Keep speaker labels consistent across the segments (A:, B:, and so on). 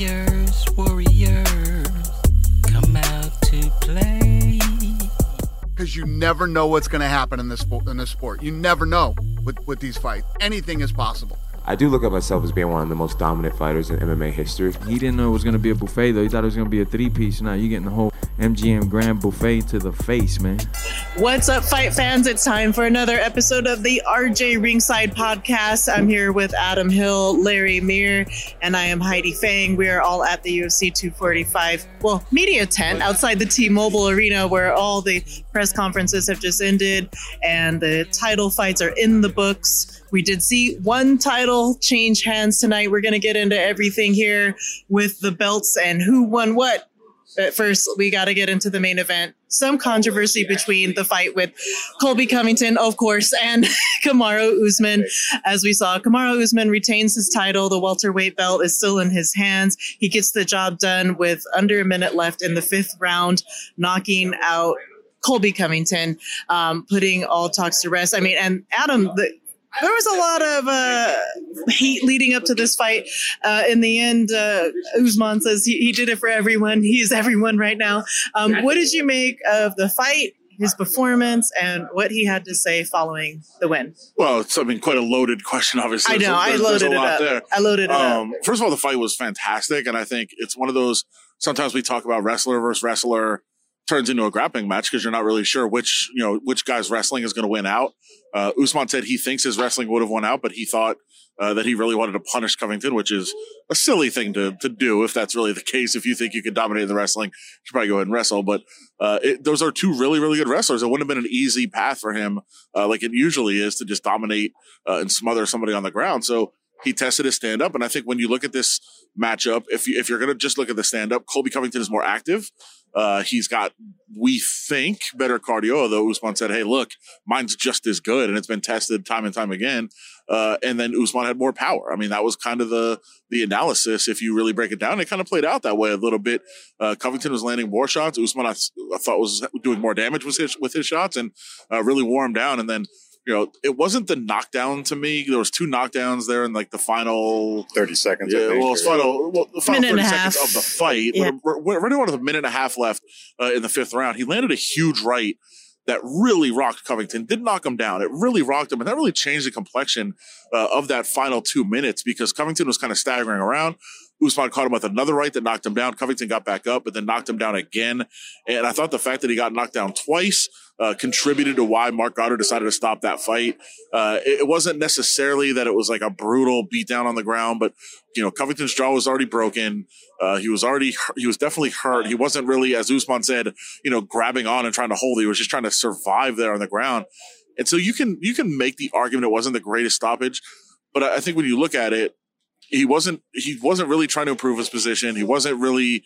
A: Warriors, warriors, come out to play.
B: because you never know what's going to happen in this sport. In this sport, you never know with with these fights. Anything is possible.
C: I do look at myself as being one of the most dominant fighters in MMA history.
D: He didn't know it was gonna be a buffet though. He thought it was gonna be a three piece. Now you're getting the whole MGM Grand Buffet to the face, man.
E: What's up, fight fans? It's time for another episode of the RJ Ringside Podcast. I'm here with Adam Hill, Larry Meir, and I am Heidi Fang. We are all at the UFC 245, well, media tent outside the T-Mobile Arena, where all the press conferences have just ended and the title fights are in the books. We did see one title change hands tonight. We're going to get into everything here with the belts and who won what. But first, we got to get into the main event. Some controversy between the fight with Colby Covington, of course, and Kamaru Usman. As we saw, Kamaru Usman retains his title. The welterweight belt is still in his hands. He gets the job done with under a minute left in the fifth round, knocking out Colby Covington, um, putting all talks to rest. I mean, and Adam, the, there was a lot of uh, hate leading up to this fight. Uh, in the end, uh, Usman says he, he did it for everyone. He's everyone right now. Um, what did you make of the fight, his performance, and what he had to say following the win?
F: Well, it's I mean quite a loaded question. Obviously,
E: I know.
F: There's-
E: I loaded it up.
F: There.
E: I loaded it up.
F: Um, first of all, the fight was fantastic, and I think it's one of those. Sometimes we talk about wrestler versus wrestler turns into a grappling match because you're not really sure which you know which guy's wrestling is going to win out. Uh, Usman said he thinks his wrestling would have won out, but he thought uh, that he really wanted to punish Covington, which is a silly thing to to do if that's really the case. If you think you can dominate the wrestling, you should probably go ahead and wrestle. But uh, it, those are two really really good wrestlers. It wouldn't have been an easy path for him, uh, like it usually is, to just dominate uh, and smother somebody on the ground. So he tested his stand up, and I think when you look at this matchup, if you if you're going to just look at the stand up, Colby Covington is more active. Uh, he's got, we think, better cardio. Although Usman said, "Hey, look, mine's just as good," and it's been tested time and time again. Uh, and then Usman had more power. I mean, that was kind of the the analysis. If you really break it down, it kind of played out that way a little bit. Uh, Covington was landing more shots. Usman, I, I thought, was doing more damage with his with his shots, and uh, really wore him down. And then you know, it wasn't the knockdown to me. There was two knockdowns there in like the final
G: 30 seconds. I
F: yeah,
G: think,
F: well,
G: or-
F: it's final, well, the final 30 seconds of the fight.
E: Yeah.
F: We're, we're running on with a minute and a half left uh, in the fifth round. He landed a huge right that really rocked Covington. Didn't knock him down. It really rocked him, and that really changed the complexion uh, of that final two minutes because Covington was kind of staggering around. Usman caught him with another right that knocked him down. Covington got back up, but then knocked him down again. And I thought the fact that he got knocked down twice uh, contributed to why Marc Goddard decided to stop that fight. Uh, it, wasn't necessarily that it was like a brutal beatdown on the ground, but you know, Covington's jaw was already broken. Uh, he was already, he was definitely hurt. He wasn't really, as Usman said, you know, grabbing on and trying to hold. He was just trying to survive there on the ground. And so you can, you can make the argument it wasn't the greatest stoppage, but I think when you look at it, he wasn't, he wasn't really trying to improve his position. He wasn't really,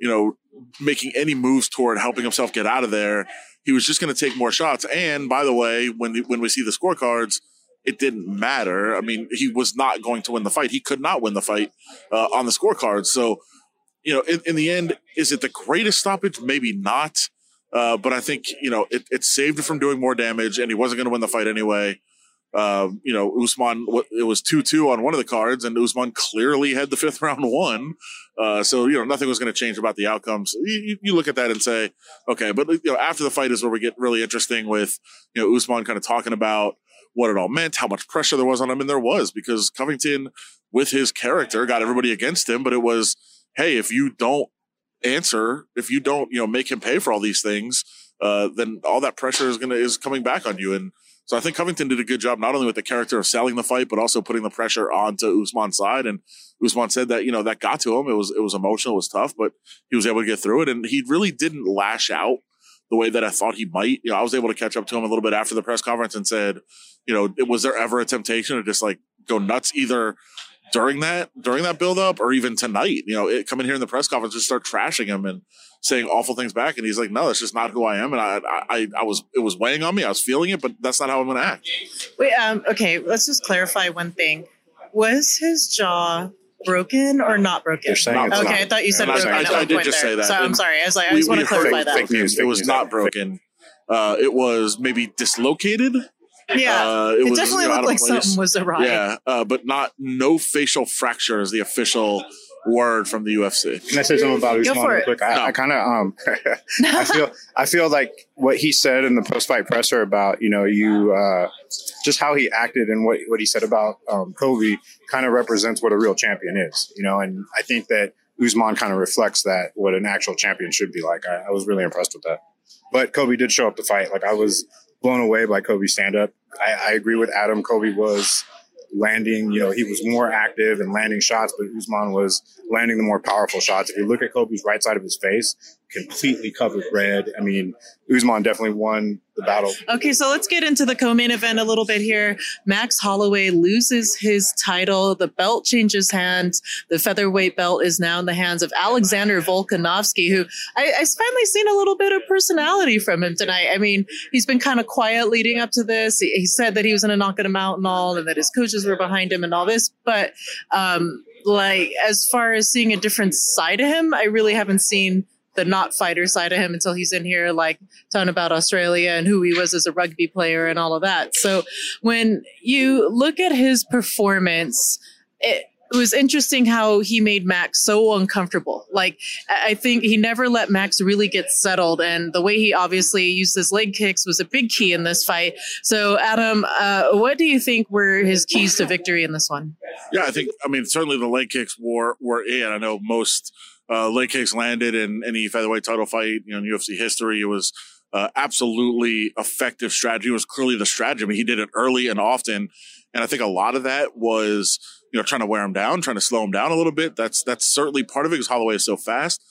F: you know, making any moves toward helping himself get out of there. He was just going to take more shots. And by the way, when when we see the scorecards, it didn't matter. I mean, he was not going to win the fight. He could not win the fight uh, on the scorecards. So, you know, in, in the end, is it the greatest stoppage? Maybe not. Uh, but I think you know it, it saved him from doing more damage, and he wasn't going to win the fight anyway. Um, you know, Usman, it was 2 2 on one of the cards, and Usman clearly had the fifth round won. Uh, so, you know, nothing was going to change about the outcomes. You, you- look at that and say, okay, but, you know, after the fight is where we get really interesting with, you know, Usman kind of talking about what it all meant, how much pressure there was on him. And there was because Covington, with his character, got everybody against him. But it was, hey, if you don't answer, if you don't, you know, make him pay for all these things, uh, then all that pressure is gonna is coming back on you. And so I think Covington did a good job not only with the character of selling the fight, but also putting the pressure onto Usman's side. And Usman said that you know that got to him. It was it was emotional, it was tough, but he was able to get through it. And he really didn't lash out the way that I thought he might. You know, I was able to catch up to him a little bit after the press conference and said, you know, was there ever a temptation to just like go nuts either during that during that build up or even tonight? You know, it, come in here in the press conference and start trashing him and saying awful things back. And he's like, no, that's just not who I am. And I, I, I was, it was weighing on me. I was feeling it, but that's not how I'm going to act.
E: Wait, um, okay, let's just clarify one thing. Was his jaw broken or not broken?
G: They're saying it's
E: okay,
G: not.
E: I thought you said
F: And I-
E: broken.
F: I, I,
E: I
F: did just
E: there.
F: say that.
E: So I'm sorry. I was like, I
F: We-
E: just want to clarify
G: fake-
E: that.
G: fake news,
F: it was
G: news.
F: not broken. Uh, it was maybe dislocated.
E: Yeah,
F: Uh,
E: it,
F: it was,
E: definitely
F: you know,
E: looked like
F: place.
E: something was awry.
F: Yeah, uh, but not no facial fracture is the official word from the UFC.
G: Can I say something about Usman real quick? I,
F: No.
G: I kind of um, I feel I feel like what he said in the post fight presser about you know you uh, just how he acted and what what he said about um, Colby kind of represents what a real champion is. You know, and I think that Usman kind of reflects that what an actual champion should be like. I, I was really impressed with that. But Colby did show up to fight. Like I was blown away by Colby's stand up. I, I agree with Adam. Colby was landing, you know, he was more active and landing shots, but Usman was landing the more powerful shots. If you look at Colby's right side of his face, completely covered red. I mean, Usman definitely won the battle.
E: Okay, so let's get into the co-main event a little bit here. Max Holloway loses his title. The belt changes hands. The featherweight belt is now in the hands of Alexander Volkanovski, who I, I finally seen a little bit of personality from him tonight. I mean, he's been kind of quiet leading up to this. He, he said that he was going to knock him out and all, and that his coaches were behind him and all this. But um, like, as far as seeing a different side of him, I really haven't seen the not fighter side of him until he's in here like talking about Australia and who he was as a rugby player and all of that. So when you look at his performance, it, it was interesting how he made Max so uncomfortable. Like I I think he never let Max really get settled, and the way he obviously used his leg kicks was a big key in this fight. So, Adam, uh, what do you think were his keys to victory in this one?
F: Yeah, I think. I mean, certainly the leg kicks were were in. I know most uh, leg kicks landed in any featherweight title fight. You know, in UFC history, it was uh, absolutely effective strategy. It was clearly the strategy. I mean, he did it early and often, and I think a lot of that was you know trying to wear him down, trying to slow him down a little bit. That's that's certainly part of it because Holloway is so fast.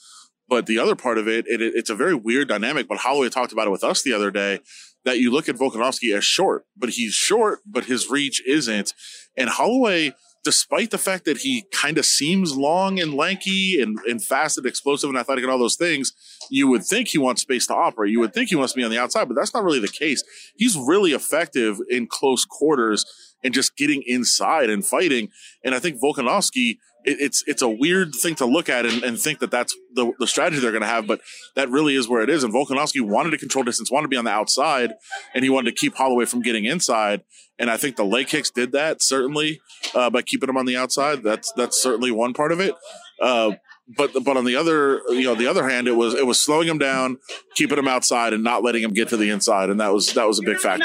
F: But the other part of it, it, it's a very weird dynamic. But Holloway talked about it with us the other day that you look at Volkanovski as short, but he's short, but his reach isn't. And Holloway, despite the fact that he kind of seems long and lanky and, and fast and explosive and athletic and all those things, you would think he wants space to operate. You would think he wants to be on the outside, but that's not really the case. He's really effective in close quarters and just getting inside and fighting. And I think Volkanovski, it, it's it's a weird thing to look at and, and think that that's the, the strategy they're going to have, but that really is where it is. And Volkanovski wanted to control distance, wanted to be on the outside, and he wanted to keep Holloway from getting inside. And I think the leg kicks did that certainly uh, by keeping him on the outside. That's that's certainly one part of it. Uh, but but on the other you know the other hand, it was it was slowing him down, keeping him outside, and not letting him get to the inside, and that was that was a big factor.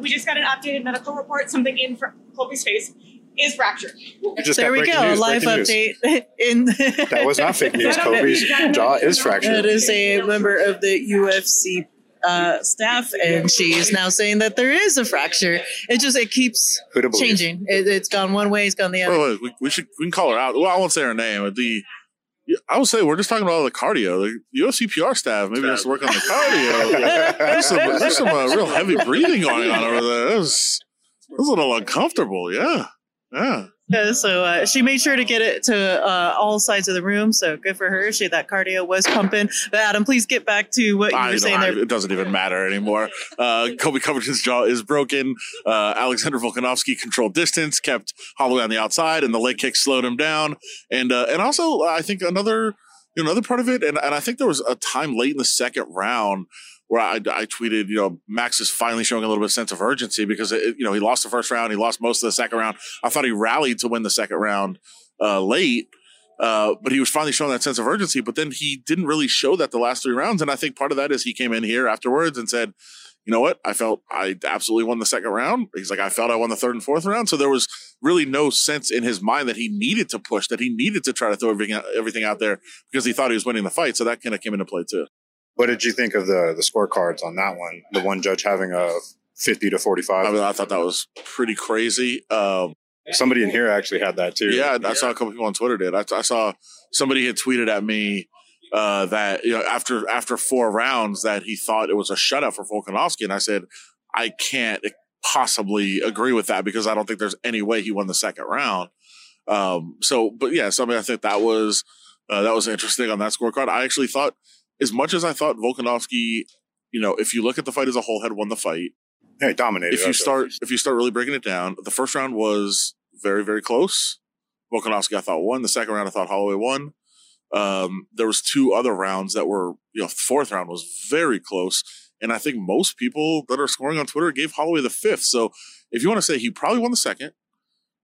H: We just got an updated medical report. Something in for Colby's face is fractured.
G: Just
E: there we go,
G: news,
E: live
G: breaking news.
E: update. In
G: That was not fake news. Colby's jaw is fractured.
E: is a member of the UFC uh, staff, and she is now saying that there is a fracture. It just it keeps
G: Who to believe?
E: changing. It, it's gone one way, it's gone the other.
F: Oh, wait, we, we should we can call her out. Well, I won't say her name. But the I would say we're just talking about all the cardio. The UFC PR staff maybe has to work on the cardio. there's some, there's some uh, real heavy breathing going on over there. It was, it was a little uncomfortable. Yeah, yeah.
E: Uh, so uh, she made sure to get it to uh, all sides of the room. So good for her. She that cardio was pumping. But Adam, please get back to what you
F: I
E: were saying
F: I-
E: there.
F: it doesn't even matter anymore. Uh, Colby Covington's jaw is broken. Uh, Alexander Volkanovski controlled distance, kept Holloway on the outside, and the leg kick slowed him down. And uh, and also, I think another you know, another part of it, and, and I think there was a time late in the second round where I, I tweeted, you know, Max is finally showing a little bit of sense of urgency because it, you know he lost the first round, he lost most of the second round. I thought he rallied to win the second round uh, late. Uh, but he was finally showing that sense of urgency. But then he didn't really show that the last three rounds. And I think part of that is he came in here afterwards and said, you know what? I felt I absolutely won the second round. He's like, I felt I won the third and fourth round. So there was really no sense in his mind that he needed to push, that he needed to try to throw everything out, everything out there because he thought he was winning the fight. So that kind of came into play too.
G: What did you think of the the scorecards on that one? The one judge having a fifty to forty five.
F: I, mean, I thought that was pretty crazy. Um,
G: Somebody in here actually had that too.
F: Yeah, I saw a couple people on Twitter did. I, I saw somebody had tweeted at me uh, that you know after after four rounds that he thought it was a shutout for Volkanovski, and I said I can't possibly agree with that because I don't think there's any way he won the second round. Um, so, but yeah, so I mean, I think that was uh, that was interesting on that scorecard. I actually thought, as much as I thought Volkanovski, you know, if you look at the fight as a whole, had won the fight
G: Yeah, he dominated.
F: if you start if you start really breaking it down, the first round was very very close. Volkanovski I thought won. The second round I thought Holloway won. Um, there was two other rounds that were you know fourth round was very close, and I think most people that are scoring on Twitter gave Holloway the fifth. So if you want to say he probably won the second,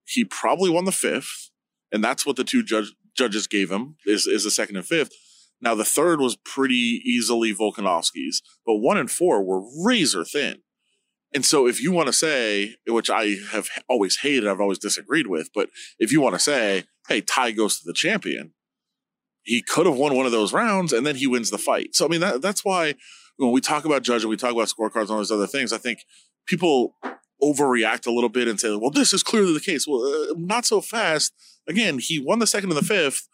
F: he probably won the fifth, and that's what the two judge judges gave him is is the second and fifth. Now the third was pretty easily Volkanovski's, but one and four were razor thin. And so if you want to say, which I have always hated, I've always disagreed with, but if you want to say, hey, tie goes to the champion, he could have won one of those rounds and then he wins the fight. So I mean that that's why when we talk about judging, we talk about scorecards and all those other things. I think people overreact a little bit and say, "Well, this is clearly the case." Well, uh, not so fast. Again, he won the second and the fifth.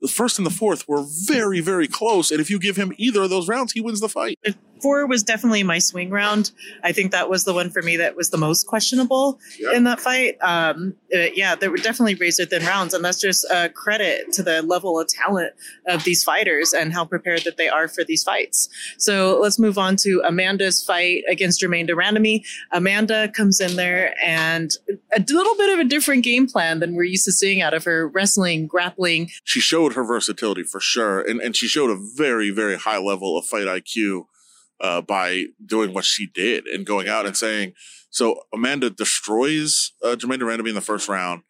F: The first and the fourth were very, very close. And if you give him either of those rounds, he wins the fight.
E: Four was definitely my swing round. I think that was the one for me that was the most questionable
F: Yeah.
E: in that fight. Um, uh, yeah, there were definitely razor thin rounds, and that's just a credit to the level of talent of these fighters and how prepared that they are for these fights. So let's move on to Amanda's fight against Germaine de Randamie. Amanda comes in there and a little bit of a different game plan than we're used to seeing out of her wrestling, grappling,
F: She showed her versatility for sure. And, and she showed a very, very high level of fight IQ uh, by doing what she did and going out and saying, so Amanda destroys uh, Germaine de Randamie in the first round,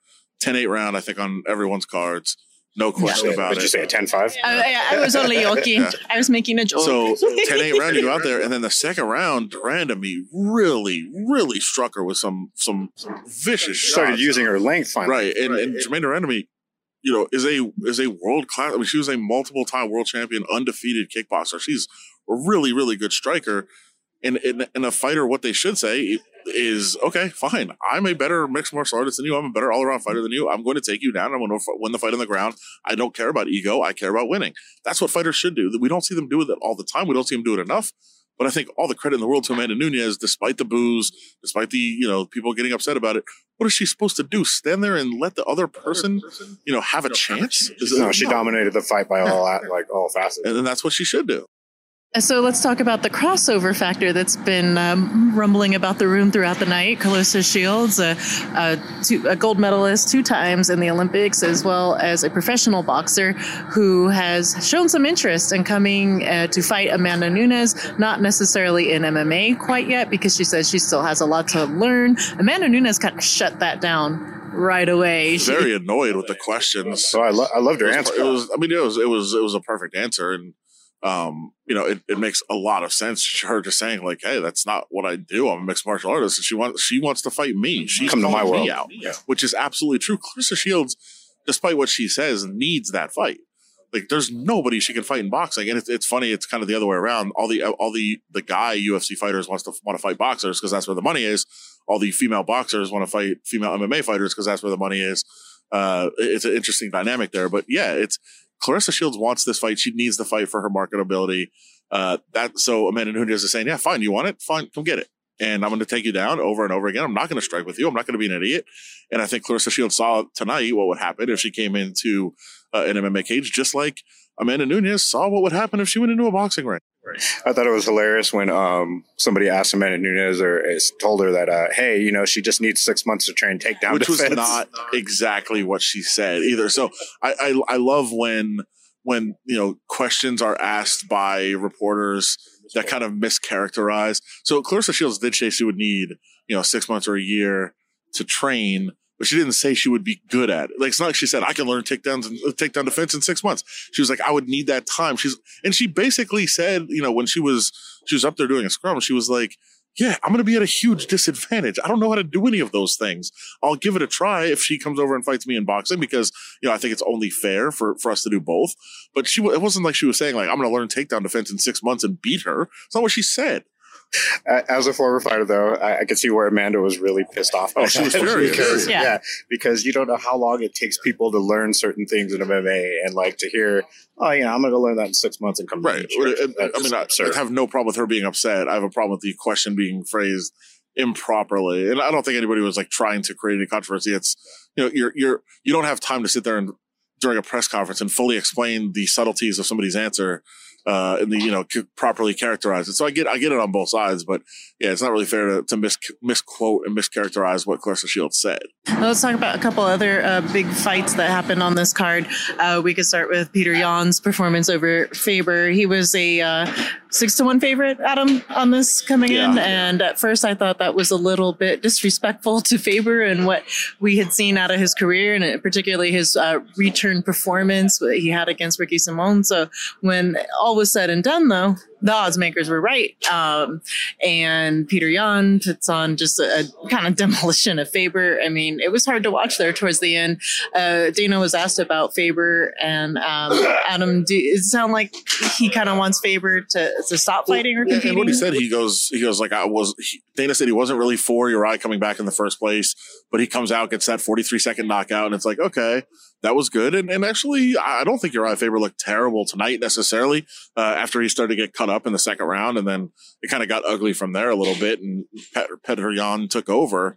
F: 10-8 round, I think, on everyone's cards. No question about
G: Did
F: it.
G: Did you say a 10-5?
E: I, I was only joking.
F: Yeah.
E: I was making a joke.
F: So 10-8 round, you go out there, and then the second round, de Randamie really, really struck her with some some, some vicious
G: She started
F: shots.
G: using her length finally.
F: right, and, and Germaine de Randamie, you know, is a is a world class. I mean, she was a multiple time world champion, undefeated kickboxer. She's a really, really good striker. And, and and a fighter, what they should say is, okay, fine. I'm a better mixed martial artist than you. I'm a better all around fighter than you. I'm going to take you down. I'm going to win the fight on the ground. I don't care about ego. I care about winning. That's what fighters should do. We don't see them do it all the time. We don't see them do it enough. But I think all the credit in the world to Amanda Nunes, despite the booze, despite the you know people getting upset about it. What is she supposed to do? Stand there and let the other person, you know, have a chance?
G: No, she dominated the fight by all like all facets.
F: and then that's what she should do.
E: So let's talk about the crossover factor that's been um, rumbling about the room throughout the night. Claressa Shields, a, a, two, a gold medalist two times in the Olympics, as well as a professional boxer who has shown some interest in coming uh, to fight Amanda Nunes, not necessarily in MMA quite yet, because she says she still has a lot to learn. Amanda Nunes kind of shut that down right away. She-
F: Very annoyed with the questions.
G: So I, lo- I loved her
F: it
G: answer.
F: it was I mean it was it was it was a perfect answer and um you know it, it makes a lot of sense. Her just saying like hey that's not what I do. I'm a mixed martial artist. And she wants she wants to fight me. She
G: Come to my world.
F: out
G: Yeah.
F: which is absolutely true. Claressa Shields despite what she says needs that fight. Like there's nobody she can fight in boxing. And it's, it's funny it's kind of the other way around. All the all the the guy UFC fighters wants to want to fight boxers because that's where the money is. All the female boxers want to fight female MMA fighters because that's where the money is. Uh it's an interesting dynamic there. But yeah it's Claressa Shields wants this fight. She needs the fight for her marketability. Uh, that so Amanda Nunes is saying, "Yeah, fine. You want it? Fine. Come get it." And I'm going to take you down over and over again. I'm not going to strike with you. I'm not going to be an idiot. And I think Claressa Shields saw tonight what would happen if she came into uh, an MMA cage, just like Amanda Nunes saw what would happen if she went into a boxing ring.
G: I thought it was hilarious when um, somebody asked Amanda Nunes or uh, told her that, uh, hey, you know, she just needs six months to train takedown
F: which was not exactly what she said either. So I, I I love when when you know questions are asked by reporters that kind of mischaracterize. So Claressa Shields did say she would need you know six months or a year to train. But she didn't say she would be good at it. Like it's not like she said I can learn takedowns and uh, takedown defense in six months. She was like I would need that time. She's and she basically said you know when she was she was up there doing a scrum she was like yeah I'm to be at a huge disadvantage. I don't know how to do any of those things. I'll give it a try if she comes over and fights me in boxing because you know I think it's only fair for for us to do both. But she it wasn't like she was saying like I'm to learn takedown defense in six months and beat her. It's not what she said.
G: A- As a former fighter, though, I, I could see where Amanda was really pissed off.
F: Oh, she was
G: that
F: furious.
G: because,
E: Yeah.
G: yeah. because you don't know how long it takes people to learn certain things in MMA, and like to hear, oh yeah, I'm gonna go learn that in six months and come
F: Right.
G: to the
F: And- I mean, I, I have no problem with her being upset. I have a problem with the question being phrased improperly, and I don't think anybody was like trying to create any controversy. It's you know you're you're you don't have time to sit there and during a press conference and fully explain the subtleties of somebody's answer uh, and the you know c- properly characterize it. So I get I get it on both sides, but yeah, it's not really fair to, to mis- misquote and mischaracterize what Claressa Shields said.
E: Let's talk about a couple other uh, big fights that happened on this card. Uh, we could start with Petr Yan's performance over Faber. He was a uh, six to one favorite, Adam, on this coming in.
F: Yeah.
E: And at first, I thought that was a little bit disrespectful to Faber and what we had seen out of his career, and particularly his uh, return performance that he had against Ricky Simón. So when all was said and done, though, the odds makers were right. Um, and Petr Yan puts on just a, a kind of demolition of Faber. I mean, it was hard to watch there towards the end. Uh, Dana was asked about Faber, and um, Adam, do, it sound like he kind of wants Faber to, to stop fighting or competing?
F: and what he said, he goes, he goes like I was. He, Dana said he wasn't really for Urijah coming back in the first place, but he comes out, gets that 43 second knockout, and it's like okay, that was good. And and actually, I don't think Urijah Faber looked terrible tonight necessarily. Uh, after he started to get cut up in the second round, and then it kind of got ugly from there a little bit, and Pet- Petr Yan took over.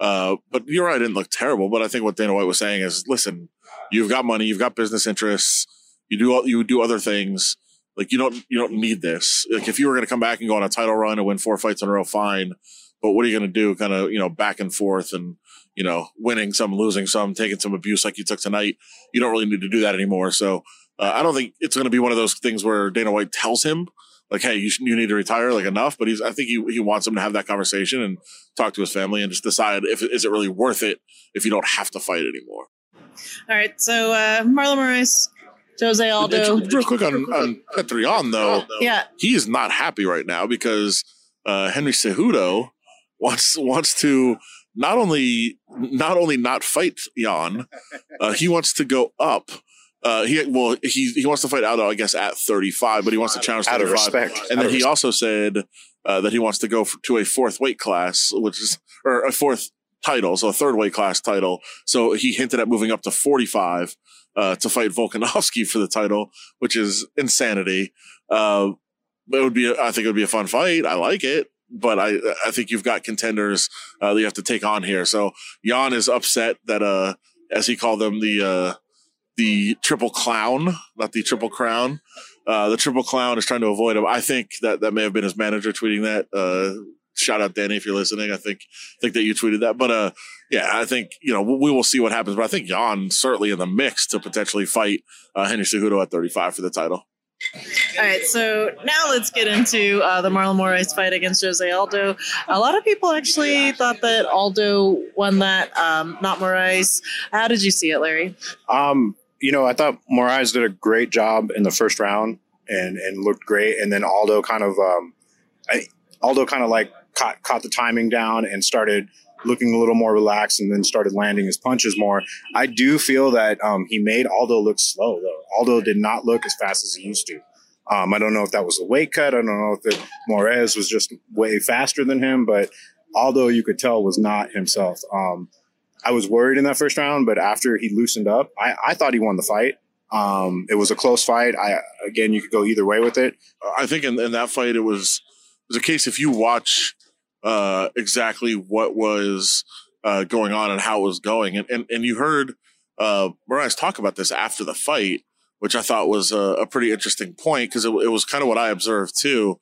F: Uh, but Urijah didn't look terrible. But I think what Dana White was saying is, listen, you've got money, you've got business interests, you do you do other things. Like you don't you don't need this. Like if you were going to come back and go on a title run and win four fights in a row, fine. But what are you going to do? Kind of you know back and forth and you know winning some, losing some, taking some abuse like you took tonight. You don't really need to do that anymore. So uh, I don't think it's going to be one of those things where Dana White tells him like, hey, you, sh- you need to retire like enough. But he's I think he he wants him to have that conversation and talk to his family and just decide if is it really worth it if you don't have to fight anymore.
E: All right, so uh, Marlon Moraes, Jose Aldo.
F: Real quick on on Petr Yan though.
E: Yeah,
F: he is not happy right now because uh, Henry Cejudo wants wants to not only not only not fight Yan, uh, he wants to go up. Uh, he well he he wants to fight Aldo, I guess, at 35, but he wants to challenge
G: Out of
F: 35.
G: respect.
F: And
G: Out
F: then he
G: respect.
F: also said uh, that he wants to go f- to a fourth weight class, which is or a fourth title, so a third weight class title. So he hinted at moving up to 45 uh, to fight Volkanovski for the title, which is insanity. Uh, it would be, I think it would be a fun fight. I like it, but I, I think you've got contenders uh, that you have to take on here. So Yan is upset that, uh, as he called them, the uh, the triple clown, not the triple crown. Uh, the triple clown is trying to avoid him. I think that that may have been his manager tweeting that. Uh, shout out Danny if you're listening. I think think that you tweeted that, but uh, yeah, I think you know we will see what happens. But I think Yan certainly in the mix to potentially fight uh, Henry Cejudo at 35 for the title.
E: All right, so now let's get into uh, the Marlon Moraes fight against Jose Aldo. A lot of people actually thought that Aldo won that, um, not Moraes. How did you see it, Larry?
G: Um, you know, I thought Moraes did a great job in the first round and and looked great, and then Aldo kind of, um, I, Aldo kind of like caught caught the timing down and started looking a little more relaxed, and then started landing his punches more. I do feel that um, he made Aldo look slow though. Aldo did not look as fast as he used to. Um, I don't know if that was a weight cut. I don't know if that Moraes was just way faster than him, but Aldo, you could tell, was not himself. Um, I was worried in that first round, but after he loosened up, I, I thought he won the fight. Um, it was a close fight. I again, you could go either way with it.
F: I think in, in that fight, it was it was a case if you watch uh, exactly what was uh, going on and how it was going, and and, and you heard uh, Moraes talk about this after the fight, which I thought was a, a pretty interesting point because it, it was kind of what I observed too.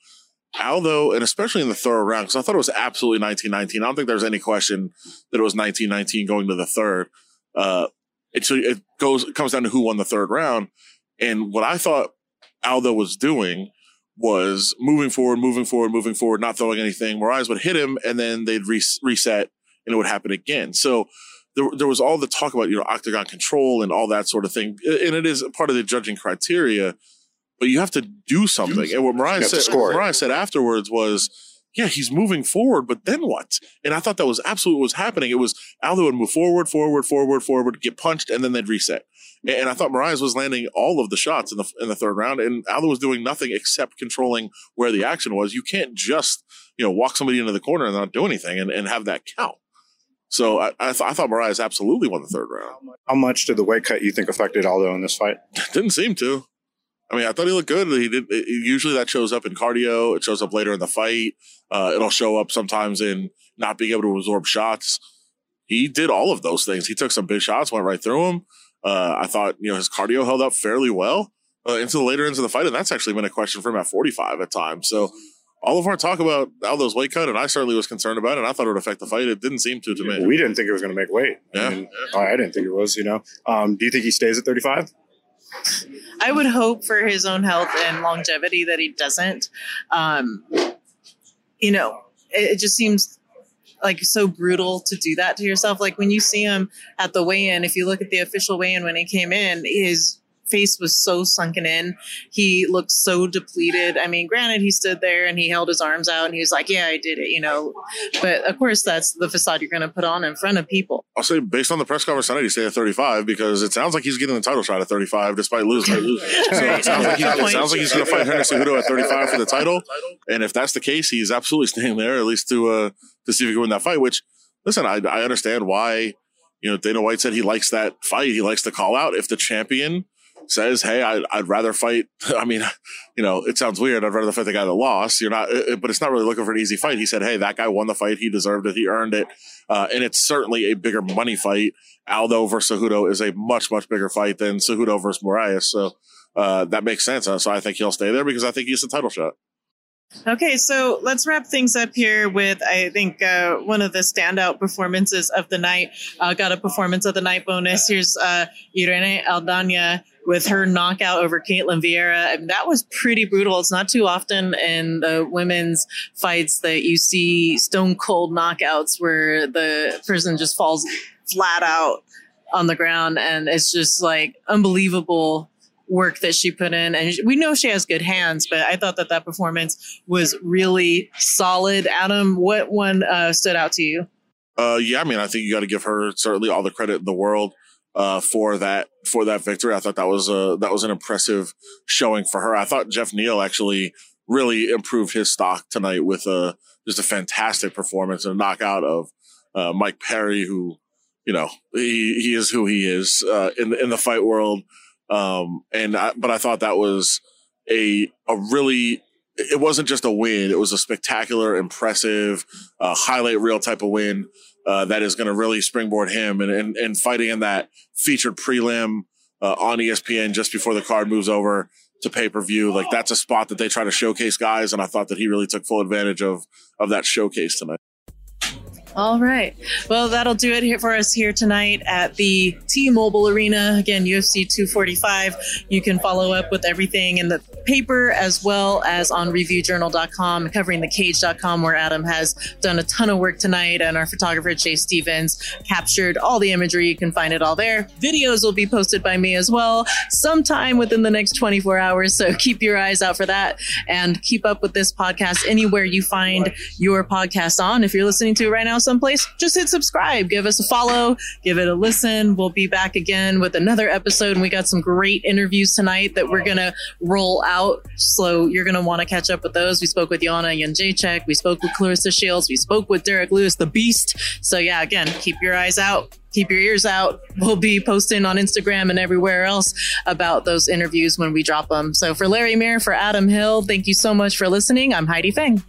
F: Aldo, and especially in the third round, because I thought it was absolutely 1919. I don't think there's any question that it was 1919 going to the third. Uh, it, so it goes, it comes down to who won the third round. And what I thought Aldo was doing was moving forward, moving forward, moving forward, not throwing anything. Moraes would hit him and then they'd re- reset and it would happen again. So there, there was all the talk about, you know, octagon control and all that sort of thing. And it is part of the judging criteria, but you have to do something. And what
G: You
F: Moraes
G: have to
F: said,
G: score
F: what
G: it.
F: Said afterwards was, yeah, he's moving forward, but then what? And I thought that was absolutely what was happening. It was Aldo would move forward, forward, forward, forward, get punched, and then they'd reset. And I thought Moraes was landing all of the shots in the in the third round, and Aldo was doing nothing except controlling where the action was. You can't just you know walk somebody into the corner and not do anything and, and have that count. So I I, th- I thought Moraes absolutely won the third round.
G: How much did the weight cut you think affected Aldo in this fight?
F: Didn't seem to. I mean, I thought he looked good. He did. It, usually that shows up in cardio. It shows up later in the fight. Uh, it'll show up sometimes in not being able to absorb shots. He did all of those things. He took some big shots, went right through them. Uh, I thought you know his cardio held up fairly well. uh, into the later ends of the fight, and that's actually been a question for him at 45 at times. So all of our talk about Aldo's weight cut, and I certainly was concerned about it, and I thought it would affect the fight. It didn't seem to to me.
G: We didn't think it was going to make weight.
F: Yeah.
G: I, mean, I didn't think it was. You know, um, do you think he stays at 35?
E: I would hope for his own health and longevity that he doesn't. Um, you know, it, it just seems like so brutal to do that to yourself. Like when you see him at the weigh-in, if you look at the official weigh-in when he came in, his face was so sunken in. He looked so depleted. I mean, granted, he stood there and he held his arms out and he was like, "Yeah, I did it," you know. But of course, that's the facade you're going to put on in front of people.
F: I'll say based on the press conference tonight, he stayed at 35 because it sounds like he's getting the title shot at 35 despite losing. so it sounds like he's, it sounds like he's going to fight Henry Cejudo at 35 for the title. And if that's the case, he's absolutely staying there at least to uh, to see if he can win that fight. Which, listen, I, I understand why. You know, Dana White said he likes that fight. He likes the call out. If the champion says, "Hey, I, I'd rather fight," I mean, you know, it sounds weird. I'd rather fight the guy that lost. You're not, uh, but it's not really looking for an easy fight. He said, "Hey, that guy won the fight. He deserved it. He earned it." Uh, and it's certainly a bigger money fight. Aldo versus Cejudo is a much much bigger fight than Cejudo versus Moraes. So uh, that makes sense. Uh, so I think he'll stay there because I think he's a title shot.
E: Okay, so let's wrap things up here with I think uh, one of the standout performances of the night. Uh, got a performance of the night bonus. Here's uh, Irene Aldana with her knockout over Ketlen Vieira. I mean, that was pretty brutal. It's not too often in the women's fights that you see stone cold knockouts where the person just falls flat out on the ground, and it's just like unbelievable work that she put in. And we know she has good hands but i thought that that performance was really solid. Adam what one uh, stood out to you?
F: Uh, yeah, I mean, I think you got to give her certainly all the credit in the world uh, for that for that victory. I thought that was a that was an impressive showing for her. I thought Geoff Neal actually really improved his stock tonight with a just a fantastic performance and a knockout of uh, Mike Perry, who you know he he is who he is uh, in the in the fight world. Um, and I, but I thought that was a a really it wasn't just a win; it was a spectacular, impressive, uh, highlight reel type of win uh, that is going to really springboard him and, and and fighting in that featured prelim uh, on ESPN just before the card moves over to pay per view. Like that's a spot that they try to showcase guys, and I thought that he really took full advantage of of that showcase tonight.
E: All right. Well that'll do it here for us here tonight at the t-mobile arena. Again ufc 245 you can follow up with everything in the paper as well as on reviewjournal.com covering the cage.com where adam has done a ton of work tonight and our photographer chase stevens captured all the imagery. You can find it all there. Videos will be posted by me as well sometime within the next 24 hours so keep your eyes out for that. And keep up with this podcast anywhere you find your podcast on. If you're listening to it right now someplace just hit subscribe give us a follow give it a listen we'll be back again with another episode and we got some great interviews tonight that we're gonna roll out so you're gonna want to catch up with those we spoke with Yana Jacek. we spoke with Claressa Shields we spoke with Derrick Lewis the beast so yeah again keep your eyes out keep your ears out. We'll be posting on Instagram and everywhere else about those interviews when we drop them. So for Larry Mir, for Adam Hill, thank you so much for listening. I'm Heidi Fang.